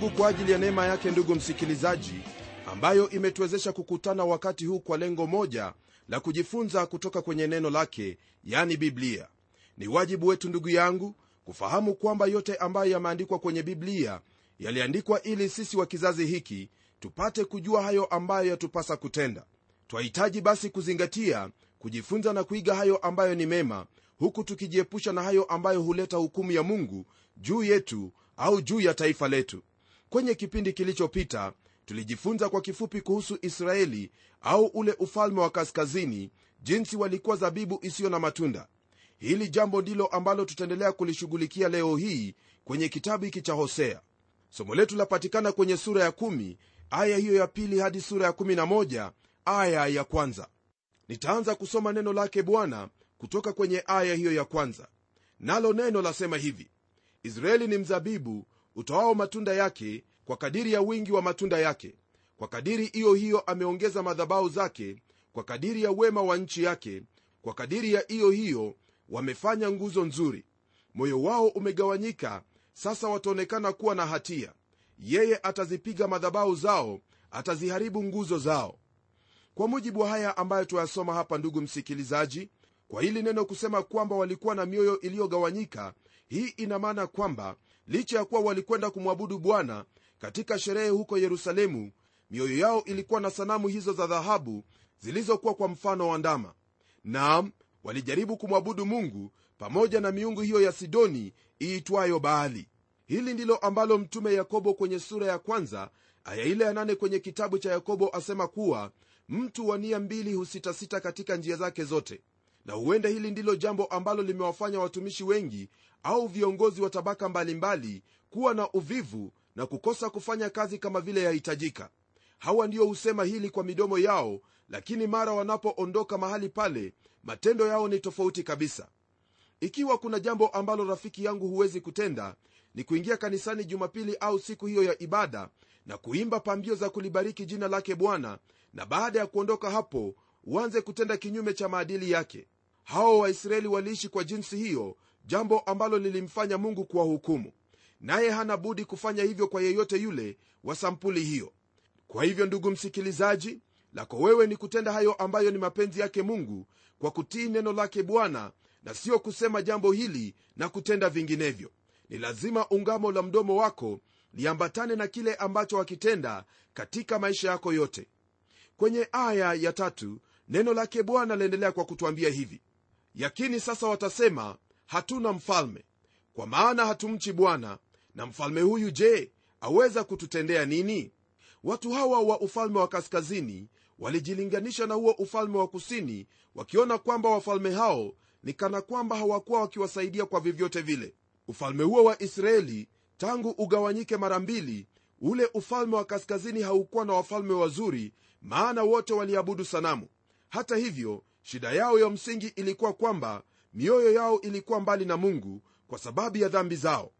mungu kwa ajili ya neema yake ndugu msikilizaji ambayo imetuwezesha kukutana wakati huu kwa lengo moja la kujifunza kutoka kwenye neno lake yani biblia. Ni wajibu wetu ndugu yangu kufahamu kwamba yote ambayo yameandikwa kwenye biblia yaliandikwa ili sisi wa kizazi hiki tupate kujua hayo ambayo yatupasa kutenda. Twahitaji basi kuzingatia kujifunza na kuiga hayo ambayo ni mema huku tukijiepusha na hayo ambayo huleta hukumu ya mungu juu yetu au juu ya taifa letu kwenye kipindi kilichopita tulijifunza kwa kifupi kuhusu israeli au ule ufalme wa kaskazini jinsi walikuwa zabibu isiyo na matunda. Hili jambo ndilo ambalo tutaendelea kulishughulikia leo hii kwenye kitabu hiki cha hosea. Somo letu lapatikana kwenye sura ya 1 aya hiyo ya pili hadi sura ya 11 aya ya kwanza. Nitaanza kusoma neno lake bwana kutoka kwenye aya hiyo ya kwanza. Nalo neno lasema hivi israeli ni mzabibu utoao matunda yake kwa kadiri ya wingi wa matunda yake. Kwa kadiri hiyo hiyo ameongeza madhabau zake kwa kadiri ya wema wa nchi yake kwa kadiri ya iyo hiyo wamefanya nguzo nzuri. Moyo wao umegawanyika sasa wataonekana kuwa na hatia. Yeye atazipiga madhabau zao ataziharibu nguzo zao. Kwa mujibu wa haya ambayo tuyasoma hapa ndugu msikilizaji kwa hili neno kusema kwamba walikuwa na mioyo iliyogawanyika hii ina maana kwamba licha ya kuwa walikwenda kumwabudu bwana katika sherehe huko yerusalemu mioyo yao ilikuwa na sanamu hizo za dhahabu zilizokuwa kwa mfano wa ndama. Naam walijaribu kumwabudu mungu pamoja na miungu hiyo ya sidoni iitwayo baali. Hili ndilo ambalo mtume yakobo kwenye sura ya kwanza aya ile ya nane kwenye kitabu cha yakobo asema kuwa mtu wa nia mbili husitasita katika njia zake zote na huenda hili ndilo jambo ambalo limewafanya watumishi wengi au viongozi wa tabaka mbalimbali kuwa na uvivu na kukosa kufanya kazi kama vile yahitajika. Hawa ndio husema hili kwa midomo yao lakini mara wanapoondoka mahali pale matendo yao ni tofauti kabisa. Ikiwa kuna jambo ambalo rafiki yangu huwezi kutenda ni kuingia kanisani jumapili au siku hiyo ya ibada na kuimba pambio za kulibariki jina lake bwana na baada ya kuondoka hapo uanze kutenda kinyume cha maadili yake. Hao waisraeli waliishi kwa jinsi hiyo jambo ambalo lilimfanya mungu kuwahukumu. Naye hana budi kufanya hivyo kwa yeyote yule wa sampuli hiyo. Kwa hivyo ndugu msikilizaji lako wewe ni kutenda hayo ambayo ni mapenzi yake mungu kwa kutii neno lake bwana na sio kusema jambo hili na kutenda vinginevyo. Ni lazima ungamo la mdomo wako liambatane na kile ambacho wakitenda katika maisha yako yote. Kwenye aya ya tatu neno lake bwana laendelea kwa kutwambia hivi yakini sasa watasema hatuna mfalme kwa maana hatumchi bwana. Na mfalme huyu je aweza kututendea nini? Watu hawa wa ufalme wa kaskazini walijilinganisha na huo ufalme wa kusini wakiona kwamba wafalme hao ni kana kwamba hawakuwa wakiwasaidia kwa vyovyote vile. Ufalme huo wa israeli tangu ugawanyike mara mbili ule ufalme wa kaskazini haukuwa na wafalme wazuri maana wote waliabudu sanamu hata hivyo shida yao ya msingi ilikuwa kwamba mioyo yao ilikuwa mbali na mungu kwa sababu ya dhambi zao.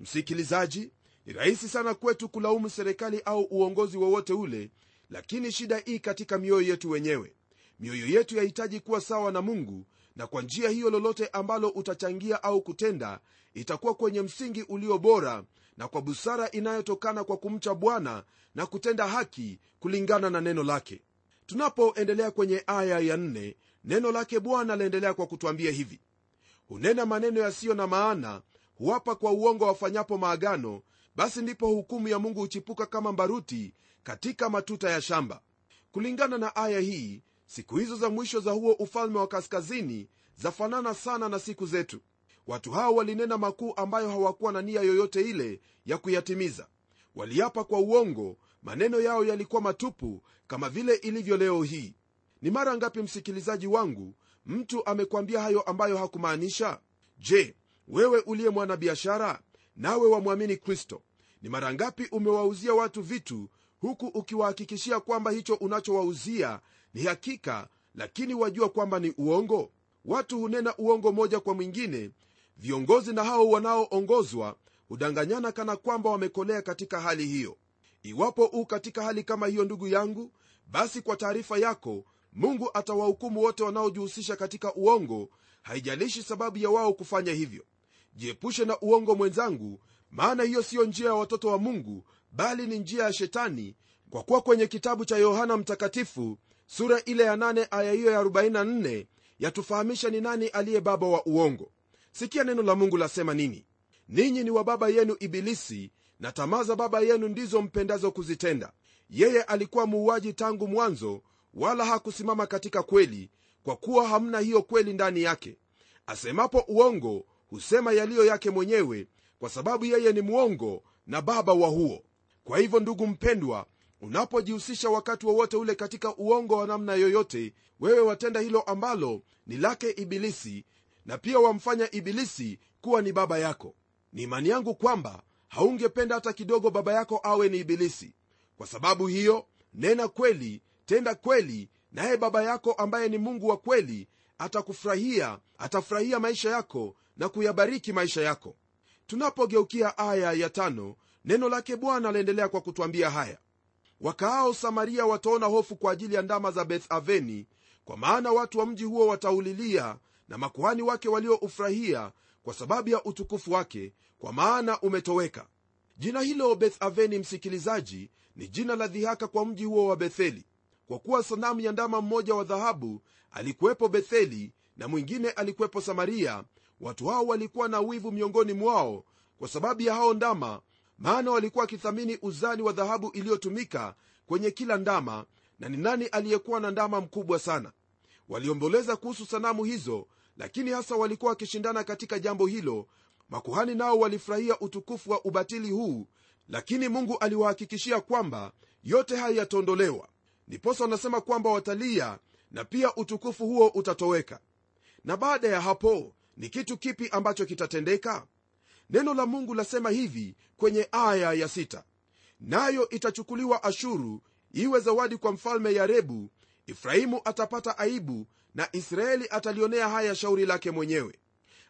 Msikilizaji ni rahisi sana kwetu kulaumu serikali au uongozi wowote ule lakini shida hii katika mioyo yetu wenyewe. Mioyo yetu yahitaji kuwa sawa na mungu na kwa njia hiyo lolote ambalo utachangia au kutenda itakuwa kwenye msingi ulio bora na kwa busara inayotokana kwa kumcha bwana na kutenda haki kulingana na neno lake tunapoendelea kwenye aya ya nne neno lake bwana laendelea kwa kutwambia hivi. Hunena maneno yasiyo na maana huwapa kwa uongo wafanyapo maagano basi ndipo hukumu ya mungu huchipuka kama mbaruti katika matuta ya shamba. Kulingana na aya hii siku hizo za mwisho za huo ufalme wa kaskazini zafanana sana na siku zetu. Watu hao walinena makuu ambayo hawakuwa na nia yoyote ile ya kuyatimiza. Waliapa kwa uongo maneno yao yalikuwa matupu kama vile ilivyo leo hii. Ni mara ngapi msikilizaji wangu mtu amekwambia hayo ambayo hakumaanisha? Je wewe uliye mwanabiashara nawe wamwamini kristo? Ni mara ngapi umewauzia watu vitu huku ukiwahakikishia kwamba hicho unachowauzia ni hakika lakini wajua kwamba ni uongo? Watu hunena uongo moja kwa mwingine. Viongozi na hao wanaoongozwa hudanganyana kana kwamba wamekolea katika hali hiyo iwapo u katika hali kama hiyo ndugu yangu basi kwa taarifa yako mungu atawahukumu wote wanaojihusisha katika uongo. Haijalishi sababu ya wao kufanya hivyo. Jiepushe na uongo mwenzangu maana hiyo siyo njia ya watoto wa mungu bali ni njia ya shetani. Kwa kuwa kwenye kitabu cha yohana mtakatifu sura ile ya 8 aya hiyo ya 44 yatufahamisha ni nani aliye baba wa uongo. Sikia neno la mungu lasema nini. Ninyi ni wa baba yenu ibilisi na tamaa za baba yenu ndizo mpendazo kuzitenda. Yeye alikuwa muuaji tangu mwanzo wala hakusimama katika kweli kwa kuwa hamna hiyo kweli ndani yake. Asemapo uongo husema yaliyo yake mwenyewe kwa sababu yeye ni mwongo na baba wa huo. Kwa hivyo ndugu mpendwa unapojihusisha wakati wowote ule katika uongo wa namna yoyote wewe watenda hilo ambalo ni lake ibilisi na pia wamfanya ibilisi kuwa ni baba yako. Ni imani yangu kwamba haungependa hata kidogo baba yako awe ni ibilisi. Kwa sababu hiyo nena kweli tenda kweli naye baba yako ambaye ni mungu wa kweli atakufurahia atafurahia maisha yako na kuyabariki maisha yako. Tunapogeukia aya ya tano neno lake bwana laendelea kwa kutwambia haya. Wakaao samaria wataona hofu kwa ajili ya ndama za bethaveni kwa maana watu wa mji huo wataulilia na makuhani wake walioufurahia kwa sababu ya utukufu wake kwa maana umetoweka. Jina hilo bethaveni msikilizaji ni jina la dhihaka kwa mji huo wa betheli. Kwa kuwa sanamu ya ndama mmoja wa dhahabu alikuwepo betheli na mwingine alikuwepo samaria watu hao walikuwa na wivu miongoni mwao kwa sababu ya hao ndama maana walikuwa wakithamini uzani wa dhahabu iliyotumika kwenye kila ndama na ni nani aliyekuwa na ndama mkubwa sana. Waliomboleza kuhusu sanamu hizo lakini hasa walikuwa wakishindana katika jambo hilo. Makuhani nao walifurahia utukufu wa ubatili huu lakini mungu aliwahakikishia kwamba yote haya yataondolewa. Ndiposa wanasema kwamba watalia na pia utukufu huo utatoweka. Na baada ya hapo ni kitu kipi ambacho kitatendeka? Neno la mungu lasema hivi kwenye aya ya sita. Nayo itachukuliwa ashuru iwe zawadi kwa mfalme yarebu efraimu atapata aibu na israeli atalionea haya shauri lake mwenyewe.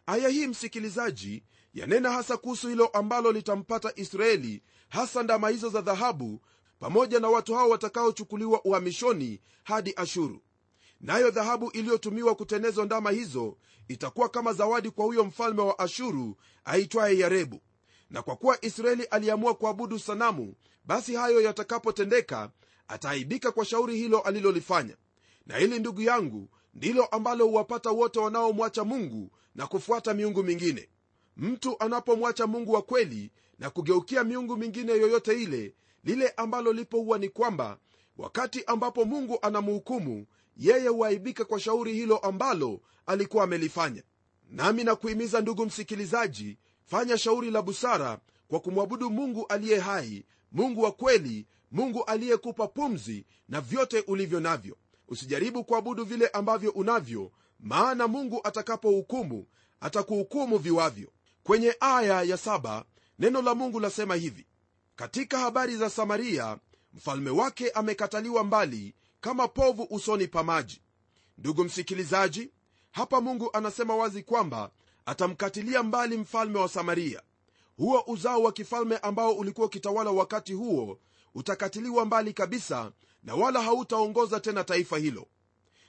Aya hii msikilizaji yanena hasa kuhusu hilo ambalo litampata israeli hasa ndama hizo za dhahabu pamoja na watu hao watakaochukuliwa uhamishoni hadi ashuru. Nayo dhahabu iliyotumiwa kutenezwa ndama hizo itakuwa kama zawadi kwa huyo mfalme wa ashuru aitwaye yarebu. Na kwa kuwa israeli aliamua kuabudu sanamu basi hayo yatakapotendeka ataaibika kwa shauri hilo alilolifanya. Na ili ndugu yangu ndilo ambalo huwapata wote wanaomwacha mungu na kufuata miungu mingine. Mtu anapomwacha mungu wa kweli na kugeukia miungu mingine yoyote ile lile ambalo lipo huwa ni kwamba wakati ambapo mungu anamhukumu yeye huaibika kwa shauri hilo ambalo alikuwa amelifanya. Nami nakuhimiza ndugu msikilizaji fanya shauri la busara kwa kumwabudu mungu aliye hai mungu wa kweli mungu aliyekupa pumzi na vyote ulivyo navyo usijaribu kuabudu vile ambavyo unavyo maana mungu atakapohukumu atakuhukumu viwavyo. Kwenye aya ya saba neno la mungu lasema hivi. Katika habari za samaria mfalme wake amekataliwa mbali kama povu usoni pa maji. Ndugu msikilizaji hapa mungu anasema wazi kwamba atamkatilia mbali mfalme wa samaria. Huo uzao wa kifalme ambao ulikuwa ukitawala wakati huo utakatiliwa mbali kabisa na wala hautaongoza tena taifa hilo.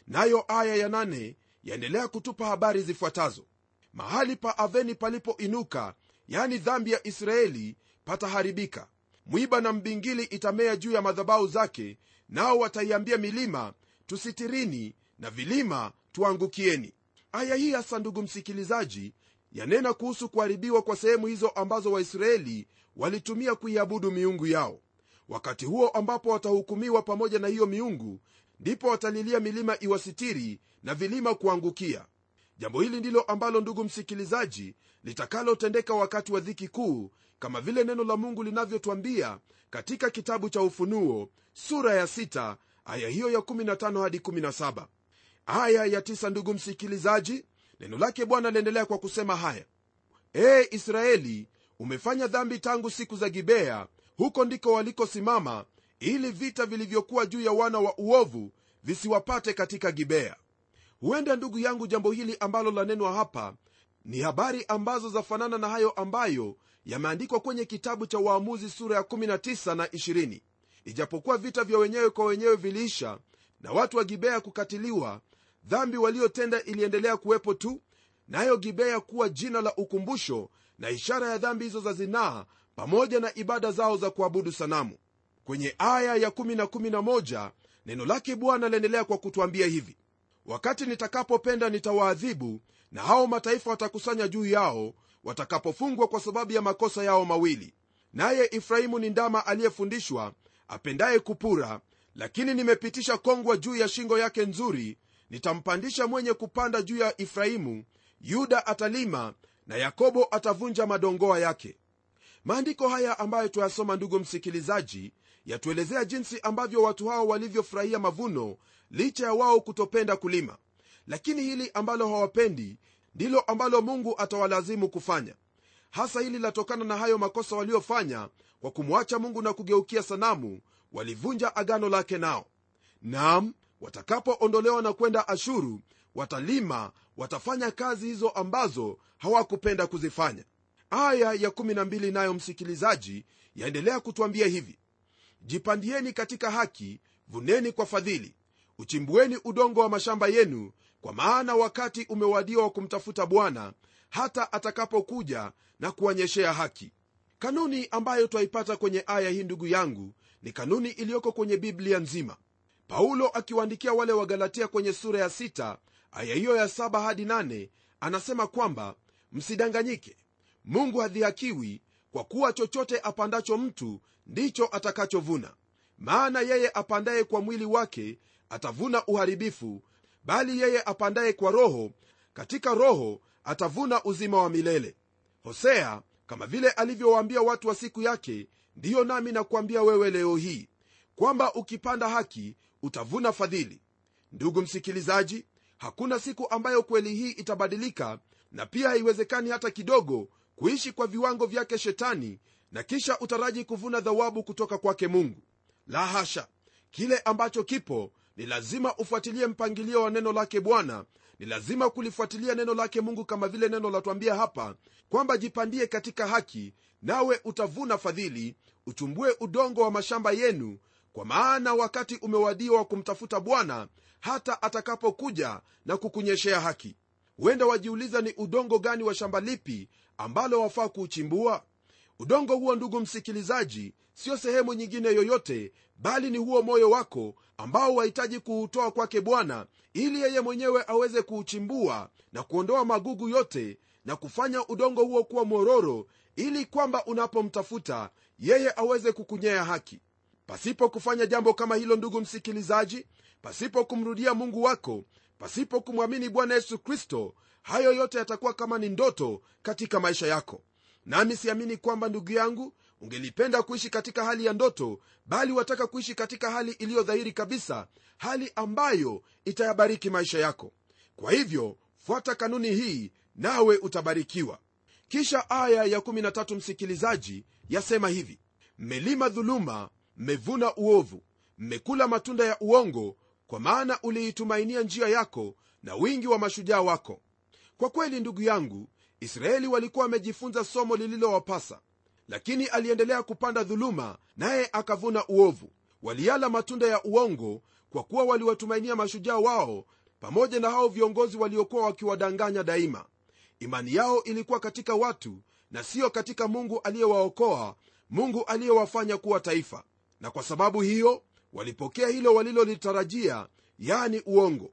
Nayo aya ya nane yaendelea kutupa habari zifuatazo. Mahali pa aveni palipoinuka yani dhambi ya israeli pataharibika. Mwiba na mbingili itamea juu ya madhabau zake nao wataiambia milima tusitirini na vilima tuangukieni. Aya hii hasa ndugu msikilizaji yanena kuhusu kuharibiwa kwa sehemu hizo ambazo waisraeli walitumia kuiabudu miungu yao wakati huo ambapo watahukumiwa pamoja na hiyo miungu ndipo watalilia milima iwasitiri na vilima kuangukia. Jambo hili ndilo ambalo ndugu msikilizaji litakalotendeka wakati wa dhiki kuu kama vile neno la mungu linavyotwambia katika kitabu cha ufunuo sura ya 6 aya hiyo ya 15 hadi 17 aya ya 9 ndugu msikilizaji neno lake bwana liendelea kwa kusema haya. Ee israeli umefanya dhambi tangu siku za gibea huko ndiko walikosimama ili vita vilivyokuwa juu ya wana wa uovu visiwapate katika gibea. Huenda ndugu yangu jambo hili ambalo lanenwa hapa ni habari ambazo zafanana na hayo ambayo yameandikwa kwenye kitabu cha waamuzi sura ya 19 na 20 ijapokuwa vita vya wenyewe kwa wenyewe viliisha na watu wa gibea kukatiliwa dhambi waliotenda iliendelea kuwepo tu nayo gibea kuwa jina la ukumbusho na ishara ya dhambi hizo za zinaa pamoja na ibada zao za kuabudu sanamu. Kwenye aya ya 111 neno lake bwana laendelea kwa kutwambia hivi. Wakati nitakapopenda nitawaadhibu na hao mataifa watakusanya juu yao watakapofungwa kwa sababu ya makosa yao mawili. Naye efraimu ni ndama aliyefundishwa apendaye kupura lakini nimepitisha kongwa juu ya shingo yake nzuri nitampandisha mwenye kupanda juu ya efraimu yuda atalima na yakobo atavunja madongoa yake maandiko haya ambayo tuyasoma ndugu msikilizaji yatuelezea jinsi ambavyo watu hao walivyofurahia mavuno licha ya wao kutopenda kulima. Lakini hili ambalo hawapendi ndilo ambalo mungu atawalazimu kufanya. Hasa hili latokana na hayo makosa waliofanya kwa kumwacha mungu na kugeukia sanamu walivunja agano lake nao. Nam watakapoondolewa na kwenda ashuru watalima watafanya kazi hizo ambazo hawakupenda kuzifanya aya ya 12 nayo msikilizaji yaendelea kutwambia hivi. Jipandieni katika haki vuneni kwa fadhili uchimbueni udongo wa mashamba yenu kwa maana wakati umewadiwa wa kumtafuta bwana hata atakapokuja na kuonyeshea haki. Kanuni ambayo twaipata kwenye aya hii ndugu yangu ni kanuni iliyoko kwenye biblia nzima. Paulo akiwaandikia wale wagalatia kwenye sura ya 6 aya hiyo ya 7 hadi 8 anasema kwamba msidanganyike mungu hadhihakiwi kwa kuwa chochote apandacho mtu ndicho atakachovuna. Maana yeye apandaye kwa mwili wake atavuna uharibifu bali yeye apandaye kwa roho katika roho atavuna uzima wa milele. Hosea kama vile alivyowaambia watu wa siku yake ndiyo nami nakuambia wewe leo hii kwamba ukipanda haki utavuna fadhili. Ndugu msikilizaji hakuna siku ambayo kweli hii itabadilika na pia haiwezekani hata kidogo kuishi kwa viwango vyake shetani na kisha utaraji kuvuna dhawabu kutoka kwake mungu. La hasha! Kile ambacho kipo ni lazima ufuatilie mpangilio wa neno lake bwana. Ni lazima kulifuatilia neno lake mungu kama vile neno latwambia hapa kwamba jipandie katika haki nawe utavuna fadhili uchumbue udongo wa mashamba yenu kwa maana wakati umewadiwa wa kumtafuta bwana hata atakapokuja na kukunyeshea haki. Huenda wajiuliza ni udongo gani wa shamba lipi ambalo wafaa kuuchimbua? Udongo huo ndugu msikilizaji sio sehemu nyingine yoyote bali ni huo moyo wako ambao wahitaji kuutoa kwake bwana ili yeye mwenyewe aweze kuuchimbua na kuondoa magugu yote na kufanya udongo huo kuwa mororo ili kwamba unapomtafuta yeye aweze kukunyea haki. Pasipo kufanya jambo kama hilo ndugu msikilizaji pasipo kumrudia mungu wako pasipo kumwamini bwana yesu kristo hayo yote yatakuwa kama ni ndoto katika maisha yako. Nami siamini kwamba ndugu yangu ungelipenda kuishi katika hali ya ndoto bali wataka kuishi katika hali iliyo dhahiri kabisa hali ambayo itayabariki maisha yako. Kwa hivyo fuata kanuni hii nawe utabarikiwa. Kisha aya ya 13 msikilizaji yasema hivi. Mmelima dhuluma mmevuna uovu mmekula matunda ya uongo kwa maana uliitumainia njia yako na wingi wa mashujaa wako kwa kweli ndugu yangu israeli walikuwa wamejifunza somo lililowapasa lakini aliendelea kupanda dhuluma naye akavuna uovu. Waliala matunda ya uongo kwa kuwa waliwatumainia mashujaa wao pamoja na hao viongozi waliokuwa wakiwadanganya daima. Imani yao ilikuwa katika watu na siyo katika mungu aliyewaokoa mungu aliyewafanya kuwa taifa. Na kwa sababu hiyo walipokea hilo walilolitarajia yani uongo.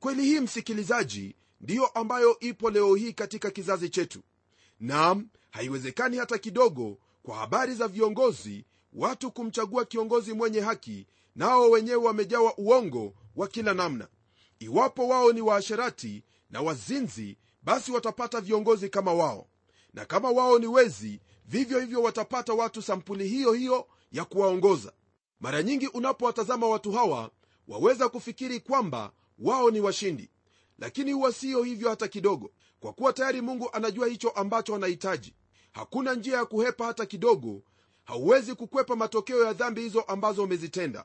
Kweli hii msikilizaji ndiyo ambayo ipo leo hii katika kizazi chetu. Nam haiwezekani hata kidogo kwa habari za viongozi watu kumchagua kiongozi mwenye haki nao wenyewe wamejawa uongo wa kila namna. Iwapo wao ni waasherati na wazinzi basi watapata viongozi kama wao. Na kama wao ni wezi vivyo hivyo watapata watu sampuli hiyo hiyo ya kuwaongoza. Mara nyingi unapowatazama watu hawa waweza kufikiri kwamba wao ni washindi lakini huwa siyo hivyo hata kidogo kwa kuwa tayari mungu anajua hicho ambacho anahitaji. Hakuna njia ya kuhepa hata kidogo. Hauwezi kukwepa matokeo ya dhambi hizo ambazo umezitenda.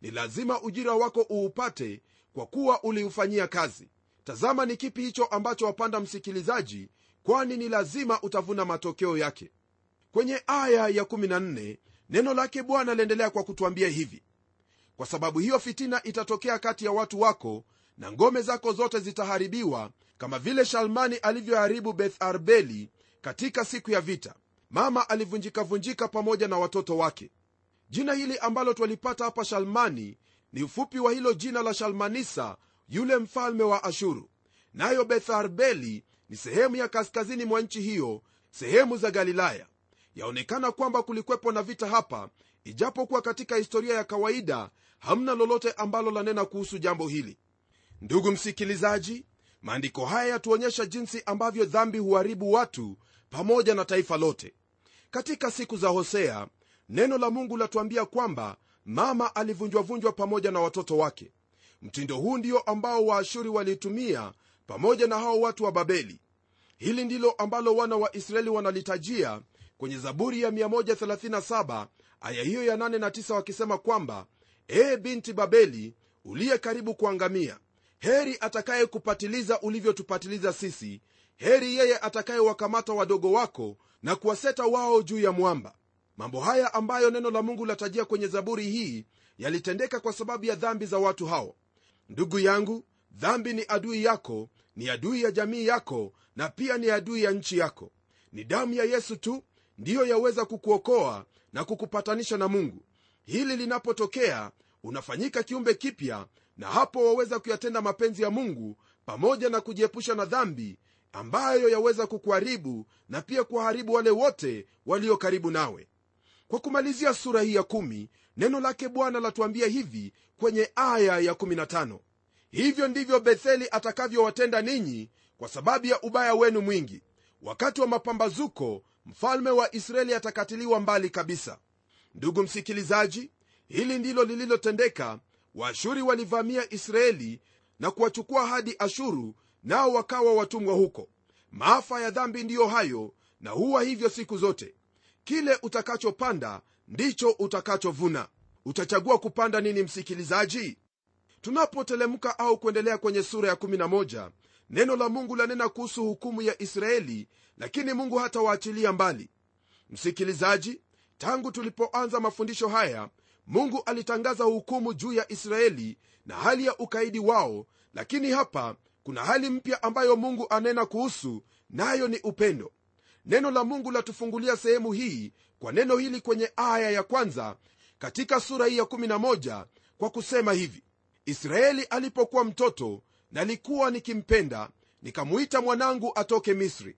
Ni lazima ujira wako uupate kwa kuwa uliufanyia kazi. Tazama ni kipi hicho ambacho wapanda msikilizaji kwani ni lazima utavuna matokeo yake. Kwenye aya ya 14 neno lake bwana liendelea kwa kutwambia hivi. Kwa sababu hiyo fitina itatokea kati ya watu wako na ngome zako zote zitaharibiwa kama vile shalmani alivyoharibu beth arbeli katika siku ya vita. Mama alivunjikavunjika pamoja na watoto wake. Jina hili ambalo twalipata hapa shalmani ni ufupi wa hilo jina la shalmanisa yule mfalme wa ashuru. Nayo betharbeli ni sehemu ya kaskazini mwa nchi hiyo sehemu za galilaya. Yaonekana kwamba kulikwepo na vita hapa ijapokuwa katika historia ya kawaida hamna lolote ambalo lanena kuhusu jambo hili ndugu msikilizaji maandiko haya yatuonyesha jinsi ambavyo dhambi huharibu watu pamoja na taifa lote. Katika siku za hosea neno la mungu latuambia kwamba mama alivunjwavunjwa pamoja na watoto wake. Mtindo huu ndio ambao waashuri walitumia pamoja na hao watu wa babeli. Hili ndilo ambalo wana wa israeli wanalitajia kwenye zaburi ya 137 aya hiyo ya 8 na 9 wakisema kwamba ee binti babeli uliye karibu kuangamia heri atakayekupatiliza ulivyotupatiliza sisi. Heri yeye atakayewakamata wadogo wako na kuwaseta wao juu ya mwamba. Mambo haya ambayo neno la mungu latajia kwenye zaburi hii yalitendeka kwa sababu ya dhambi za watu hao. Ndugu yangu dhambi ni adui yako ni adui ya jamii yako na pia ni adui ya nchi yako. Ni damu ya yesu tu ndiyo yaweza kukuokoa na kukupatanisha na mungu. Hili linapotokea unafanyika kiumbe kipya na hapo waweza kuyatenda mapenzi ya mungu pamoja na kujiepusha na dhambi ambayo yaweza kukuharibu na pia kuwaharibu wale wote walio karibu nawe. Kwa kumalizia sura hii ya kumi, neno lake bwana latuambia hivi kwenye aya ya 15 hivyo ndivyo betheli atakavyowatenda ninyi kwa sababu ya ubaya wenu mwingi. Wakati wa mapambazuko mfalme wa israeli atakatiliwa mbali kabisa. Ndugu msikilizaji hili ndilo lililotendeka waashuri walivamia israeli na kuwachukua hadi ashuru nao wakawa watumwa huko. Maafa ya dhambi ndiyo hayo na huwa hivyo siku zote. Kile utakachopanda ndicho utakachovuna. Utachagua kupanda nini msikilizaji? Tunapotelemka au kuendelea kwenye sura ya 11 neno la mungu lanena kuhusu hukumu ya israeli lakini mungu hatawaachilia mbali. Msikilizaji tangu tulipoanza mafundisho haya mungu alitangaza hukumu juu ya israeli na hali ya ukaidi wao lakini hapa kuna hali mpya ambayo mungu anena kuhusu nayo ni upendo. Neno la mungu latufungulia sehemu hii kwa neno hili kwenye aya ya kwanza katika sura hii ya 11 kwa kusema hivi. Israeli alipokuwa mtoto nalikuwa nikimpenda nikamuita mwanangu atoke misri.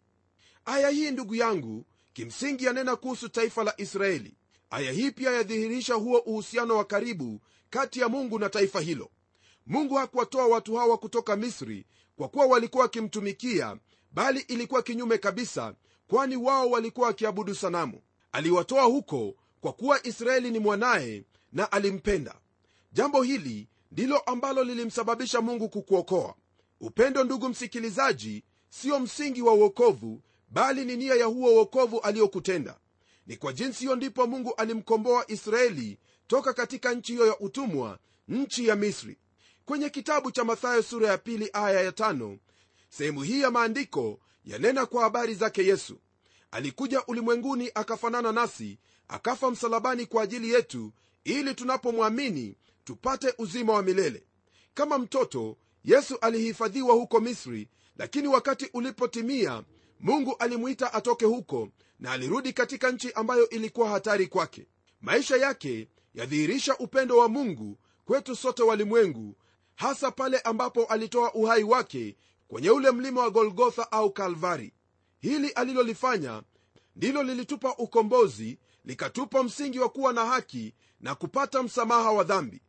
Aya hii ndugu yangu kimsingi yanena kuhusu taifa la israeli aya hii pia yadhihirisha huo uhusiano wa karibu kati ya mungu na taifa hilo. Mungu hakuwatoa watu hawa kutoka misri kwa kuwa walikuwa wakimtumikia bali ilikuwa kinyume kabisa kwani wao walikuwa wakiabudu sanamu. Aliwatoa huko kwa kuwa israeli ni mwanaye na alimpenda. Jambo hili ndilo ambalo lilimsababisha mungu kukuokoa. Upendo ndugu msikilizaji siyo msingi wa uokovu bali ni nia ya huo uokovu aliyokutenda ni kwa jinsi hiyo ndipo mungu alimkomboa israeli toka katika nchi hiyo ya utumwa nchi ya misri. Kwenye kitabu cha mathayo sura ya pili aya ya tano sehemu hii ya maandiko yanena kwa habari zake yesu. Alikuja ulimwenguni akafanana nasi akafa msalabani kwa ajili yetu ili tunapomwamini tupate uzima wa milele. Kama mtoto yesu alihifadhiwa huko misri lakini wakati ulipotimia mungu alimwita atoke huko na alirudi katika nchi ambayo ilikuwa hatari kwake. Maisha yake yadhihirisha upendo wa mungu kwetu sote walimwengu hasa pale ambapo alitoa uhai wake kwenye ule mlima wa golgotha au kalvari. Hili alilolifanya ndilo lilitupa ukombozi likatupa msingi wa kuwa na haki na kupata msamaha wa dhambi.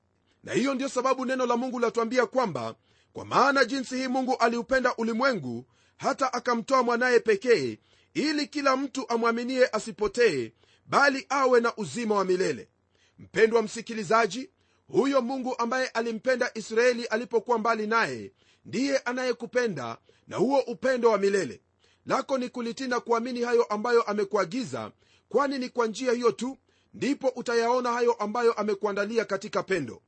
Na hiyo ndiyo sababu neno la mungu latuambia kwamba kwa maana jinsi hii mungu aliupenda ulimwengu hata akamtoa mwanaye pekee ili kila mtu amwaminie asipotee bali awe na uzima wa milele. Mpendwa msikilizaji huyo mungu ambaye alimpenda israeli alipokuwa mbali naye ndiye anayekupenda na huo upendo wa milele. Lako ni kulitii na kuamini hayo ambayo amekuagiza kwani ni kwa njia hiyo tu ndipo utayaona hayo ambayo amekuandalia katika pendo.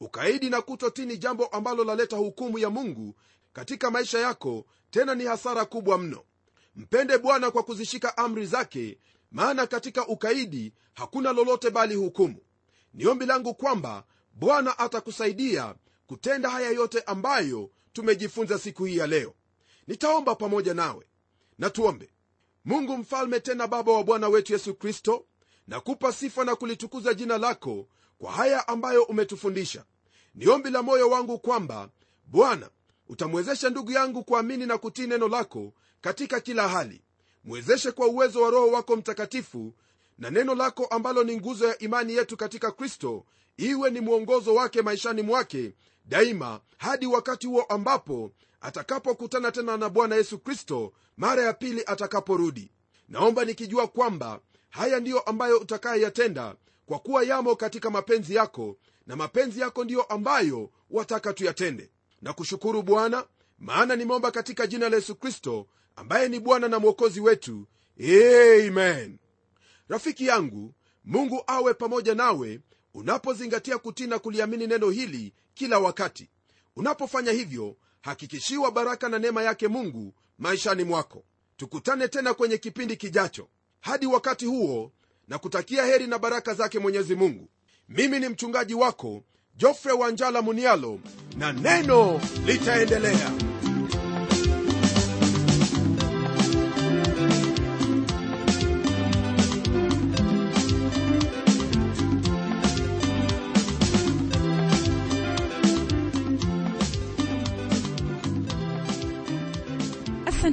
Ukaidi na kutotii ni jambo ambalo laleta hukumu ya mungu katika maisha yako tena ni hasara kubwa mno mpende bwana kwa kuzishika amri zake maana katika ukaidi hakuna lolote bali hukumu. Ni ombi langu kwamba bwana atakusaidia kutenda haya yote ambayo tumejifunza siku hii ya leo. Nitaomba pamoja nawe. Na tuombe. Mungu mfalme tena baba wa bwana wetu yesu kristo na kupa sifa na kulitukuza jina lako kwa haya ambayo umetufundisha. Ni ombi la moyo wangu kwamba bwana utamwezesha ndugu yangu kuamini na kutii neno lako katika kila hali. Mwezeshe kwa uwezo wa roho wako mtakatifu na neno lako ambalo ni nguzo ya imani yetu katika kristo iwe ni mwongozo wake maishani mwake daima hadi wakati huo ambapo atakapokutana tena na bwana yesu kristo mara ya pili atakaporudi. Naomba nikijua kwamba haya ndiyo ambayo utakayeyatenda kwa kuwa yamo katika mapenzi yako na mapenzi yako ndiyo ambayo wataka tuyatende. Na kushukuru bwana maana nimeomba katika jina la yesu kristo ambaye ni bwana na mwokozi wetu. Amen. Rafiki yangu mungu awe pamoja nawe unapozingatia kutii na kuliamini neno hili kila wakati. Unapofanya hivyo hakikishiwa baraka na neema yake mungu maishani mwako. Tukutane tena kwenye kipindi kijacho. Hadi wakati huo na kutakia heri na baraka zake mwenyezi mungu. Mimi ni mchungaji wako jofre wanjala munialo na neno litaendelea